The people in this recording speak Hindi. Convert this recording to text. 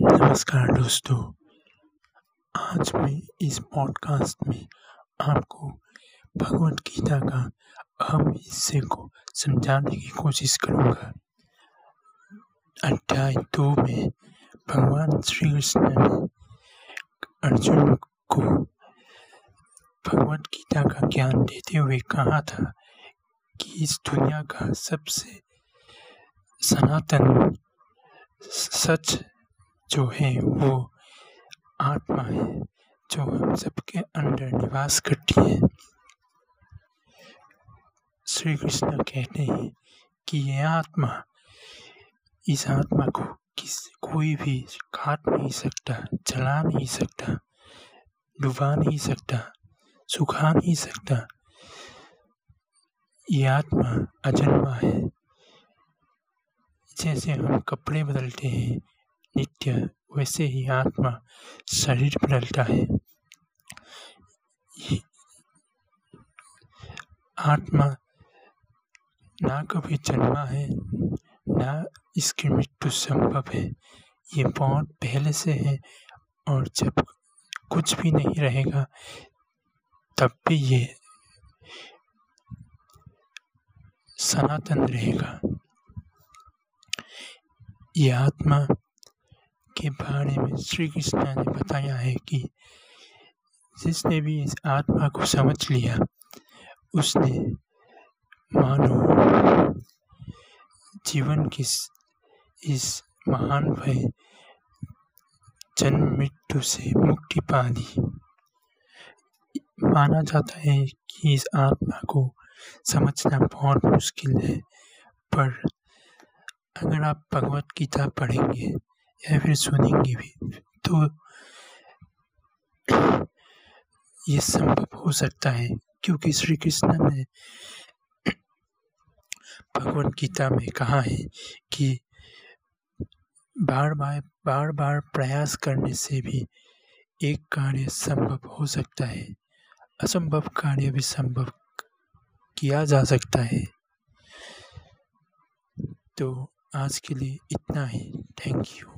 नमस्कार दोस्तों। आज मैं इस पॉडकास्ट में आपको भगवत गीता का अहम हिस्से को समझाने की कोशिश करूँगा। अध्याय दो में भगवान श्री कृष्ण ने अर्जुन को भगवत गीता का ज्ञान देते हुए कहा था कि इस दुनिया का सबसे सनातन, सच जो है वो आत्मा है, जो हम सबके अंदर निवास करती है। श्री कृष्ण कहते हैं कि यह आत्मा, इस आत्मा को किस, कोई भी काट नहीं सकता, जला नहीं सकता, डुबा नहीं सकता, सुखा नहीं सकता। ये आत्मा अजन्मा है। जैसे हम कपड़े बदलते हैं नित्य वैसे ही आत्मा शरीर बदलता है। आत्मा ना कभी जन्मा है, ना इसकी मृत्यु संभव है। ये बहुत पहले से है और जब कुछ भी नहीं रहेगा, तब भी ये सनातन रहेगा। ये आत्मा के बारे में श्री कृष्ण ने बताया है कि जिसने भी इस आत्मा को समझ लिया, उसने मानो जीवन की इस महान भय जन्म मृत्यु से मुक्ति पा दी माना जाता है कि इस आत्मा को समझना बहुत मुश्किल है, पर अगर आप भगवत गीता पढ़ेंगे या फिर सुनेंगे भी तो ये संभव हो सकता है, क्योंकि श्री कृष्ण ने भगवत गीता में कहा है कि बार बार बार बार प्रयास करने से भी एक कार्य संभव हो सकता है। असंभव कार्य भी संभव किया जा सकता है। तो आज के लिए इतना ही। Thank you